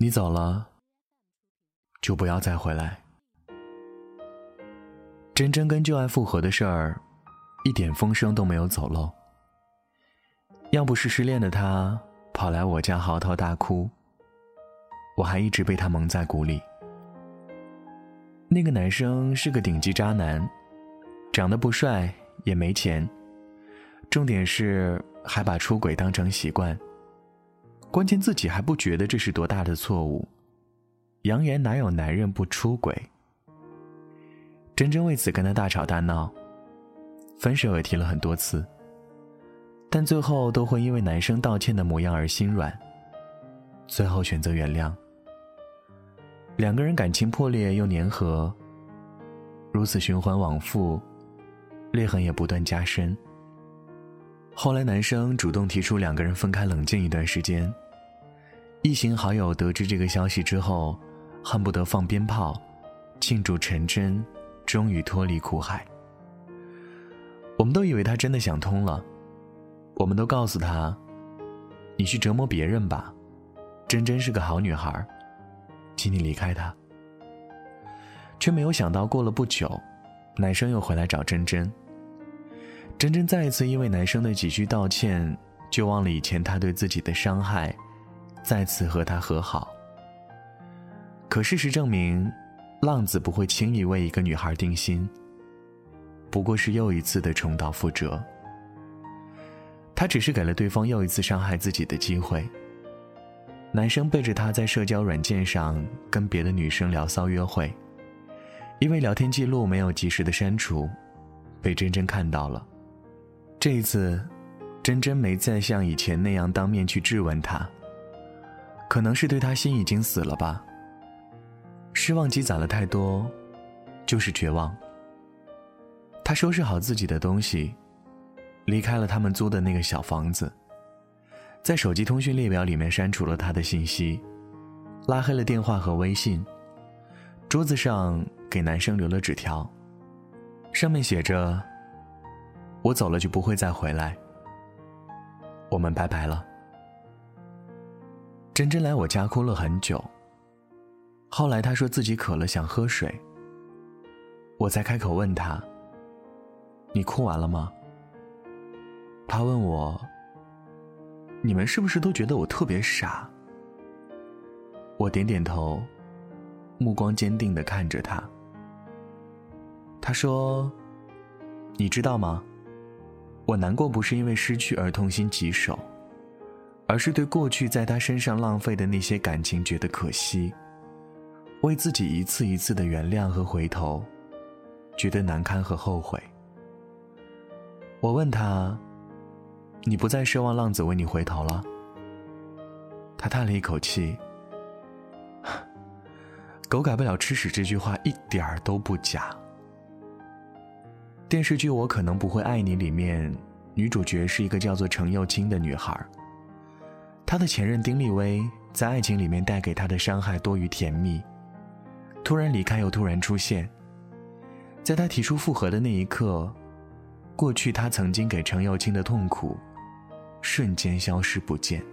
你走了，就不要再回来。真真跟旧爱复合的事儿，一点风声都没有走漏。要不是失恋的他跑来我家嚎啕大哭，我还一直被他蒙在鼓里。那个男生是个顶级渣男，长得不帅，也没钱，重点是还把出轨当成习惯。关键自己还不觉得这是多大的错误，扬言哪有男人不出轨。真真为此跟他大吵大闹，分手也提了很多次，但最后都会因为男生道歉的模样而心软，最后选择原谅。两个人感情破裂又粘合，如此循环往复，裂痕也不断加深。后来，男生主动提出两个人分开冷静一段时间。异行好友得知这个消息之后，恨不得放鞭炮，庆祝陈真终于脱离苦海。我们都以为他真的想通了，我们都告诉他：“你去折磨别人吧，真真是个好女孩，请你离开她。”却没有想到，过了不久，男生又回来找真真。真真再一次因为男生的几句道歉，就忘了以前他对自己的伤害，再次和他和好。可事实证明，浪子不会轻易为一个女孩定心。不过是又一次的重蹈覆辙。他只是给了对方又一次伤害自己的机会。男生背着她在社交软件上跟别的女生聊骚约会，因为聊天记录没有及时的删除，被真真看到了。这一次，真真没再像以前那样当面去质问他。可能是对他心已经死了吧。失望积攒了太多，就是绝望。他收拾好自己的东西，离开了他们租的那个小房子，在手机通讯列表里面删除了他的信息，拉黑了电话和微信。桌子上给男生留了纸条，上面写着。我走了就不会再回来，我们拜拜了。真真来我家哭了很久。后来她说自己渴了想喝水，我才开口问她：“你哭完了吗？”她问我：“你们是不是都觉得我特别傻？”我点点头，目光坚定的看着她。她说：“你知道吗？”我难过不是因为失去而痛心疾首，而是对过去在他身上浪费的那些感情觉得可惜，为自己一次一次的原谅和回头，觉得难堪和后悔。我问他：“你不再奢望浪子为你回头了？”他叹了一口气：“ 狗改不了吃屎这句话一点儿都不假。”电视剧《我可能不会爱你》里面，女主角是一个叫做程又青的女孩。他的前任丁立威在爱情里面带给他的伤害多于甜蜜，突然离开又突然出现，在他提出复合的那一刻，过去他曾经给程又青的痛苦，瞬间消失不见。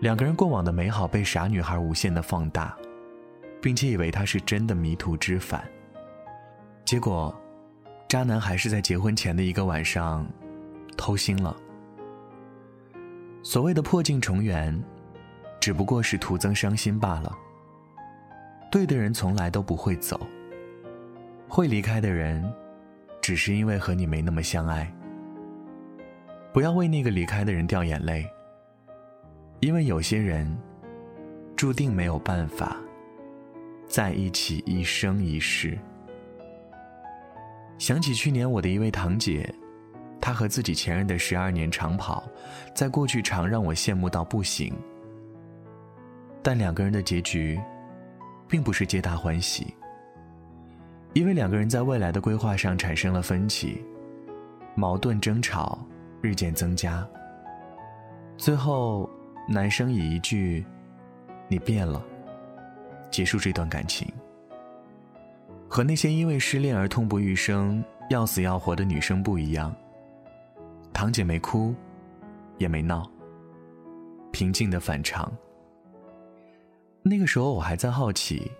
两个人过往的美好被傻女孩无限的放大，并且以为他是真的迷途知返，结果。渣男还是在结婚前的一个晚上，偷腥了。所谓的破镜重圆，只不过是徒增伤心罢了。对的人从来都不会走，会离开的人，只是因为和你没那么相爱。不要为那个离开的人掉眼泪，因为有些人，注定没有办法在一起一生一世。想起去年我的一位堂姐，他和自己前任的十二年长跑，在过去常让我羡慕到不行。但两个人的结局，并不是皆大欢喜。因为两个人在未来的规划上产生了分歧，矛盾争吵日渐增加。最后，男生以一句“你变了”结束这段感情。和那些因为失恋而痛不欲生、要死要活的女生不一样，堂姐没哭，也没闹，平静的反常。那个时候我还在好奇，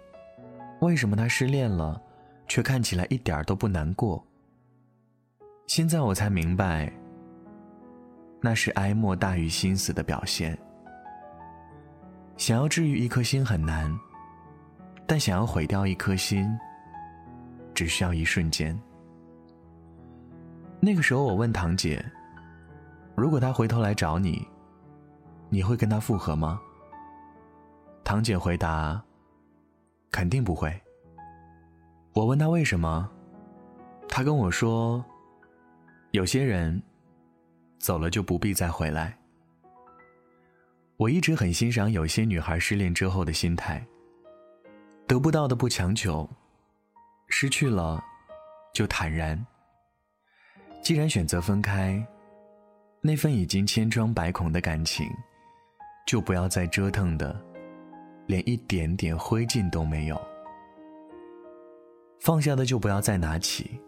为什么他失恋了，却看起来一点都不难过。现在我才明白，那是哀莫大于心死的表现。想要治愈一颗心很难，但想要毁掉一颗心，只需要一瞬间。那个时候，我问堂姐：“如果他回头来找你，你会跟他复合吗？”堂姐回答：“肯定不会。”我问他为什么，他跟我说：“有些人走了就不必再回来。”我一直很欣赏有些女孩失恋之后的心态：得不到的不强求，失去了就坦然。既然选择分开，那份已经千疮百孔的感情，就不要再折腾的，连一点点灰烬都没有。放下的就不要再拿起，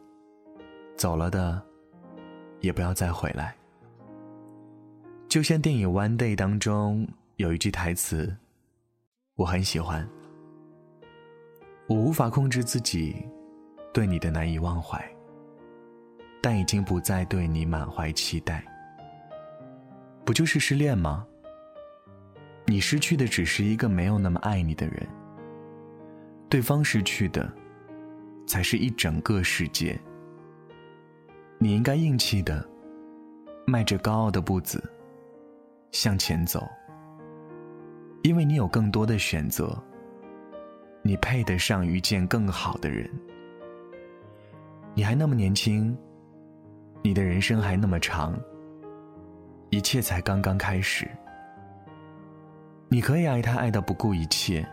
走了的，也不要再回来。就像电影《One Day》当中有一句台词，我很喜欢。我无法控制自己，对你的难以忘怀。但已经不再对你满怀期待，不就是失恋吗？你失去的只是一个没有那么爱你的人，对方失去的，才是一整个世界。你应该硬气的，迈着高傲的步子向前走，因为你有更多的选择，你配得上遇见更好的人。你还那么年轻。你的人生还那么长，一切才刚刚开始。你可以爱他爱到不顾一切，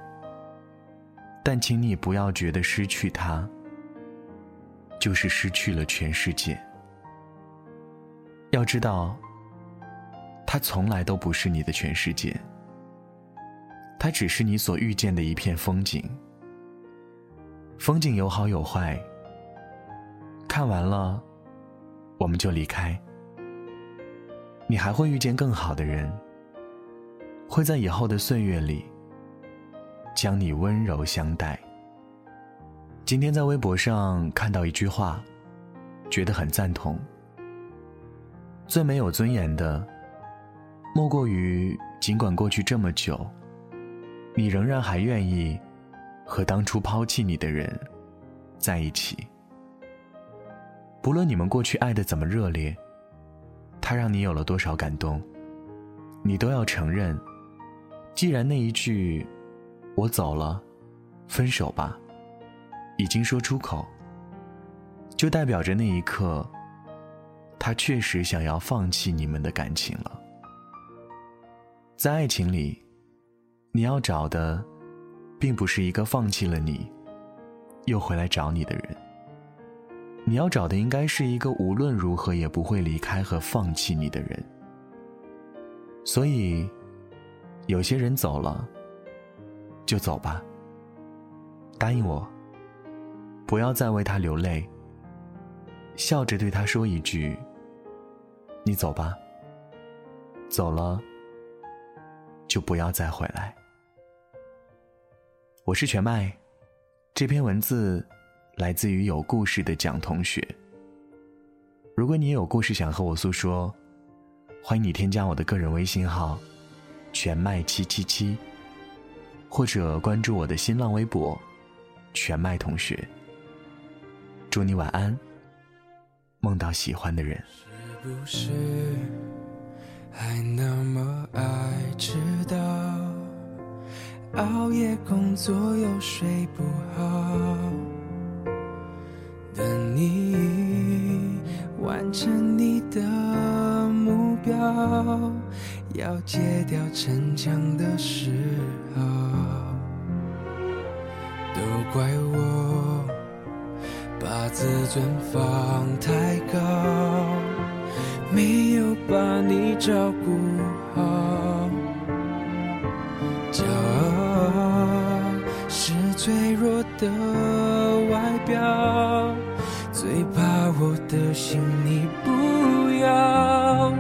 但请你不要觉得失去他就是失去了全世界。要知道，他从来都不是你的全世界，他只是你所遇见的一片风景。风景有好有坏，看完了。我们就离开，你还会遇见更好的人，会在以后的岁月里将你温柔相待。今天在微博上看到一句话，觉得很赞同。最没有尊严的，莫过于尽管过去这么久，你仍然还愿意和当初抛弃你的人在一起。不论你们过去爱的怎么热烈，他让你有了多少感动，你都要承认。既然那一句“我走了，分手吧”已经说出口，就代表着那一刻，他确实想要放弃你们的感情了。在爱情里，你要找的，并不是一个放弃了你，又回来找你的人。你要找的应该是一个无论如何也不会离开和放弃你的人。所以，有些人走了，就走吧。答应我，不要再为他流泪。笑着对他说一句：“你走吧。”走了，就不要再回来。我是全麦，这篇文字。来自于有故事的蒋同学。如果你也有故事想和我诉说，欢迎你添加我的个人微信号“全麦七七七”，或者关注我的新浪微博“全麦同学”。祝你晚安，梦到喜欢的人。是不是还那么爱迟到？熬夜工作又睡不好？你完成你的目标，要戒掉逞强的时候，都怪我把自尊放太高，没有把你照顾好。骄傲是脆弱的外表。的心你不要，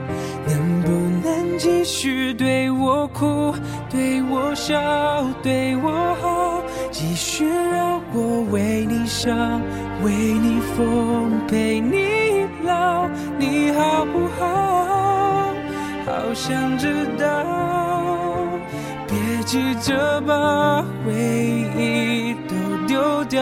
能不能继续对我哭，对我笑？笑，对我好，继续让我为你伤，为你疯，陪你老，你好不好？好想知道，别急着把回忆都丢掉，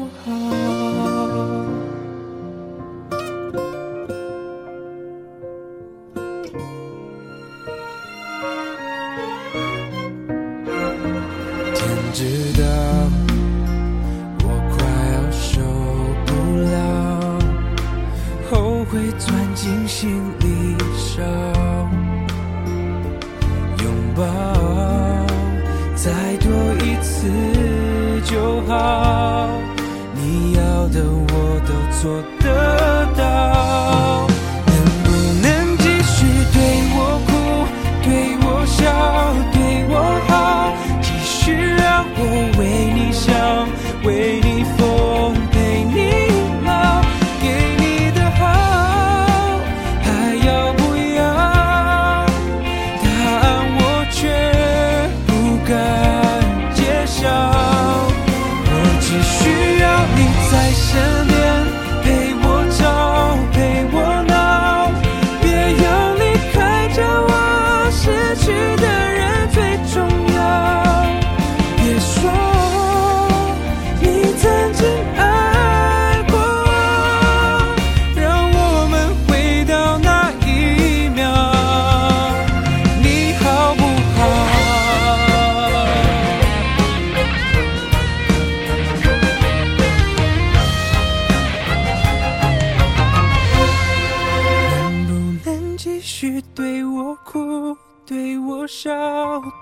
哭对我笑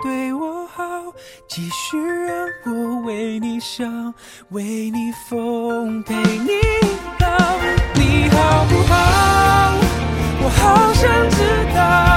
对我好继续让我为你想为你疯陪你老你好不好？我好想知道。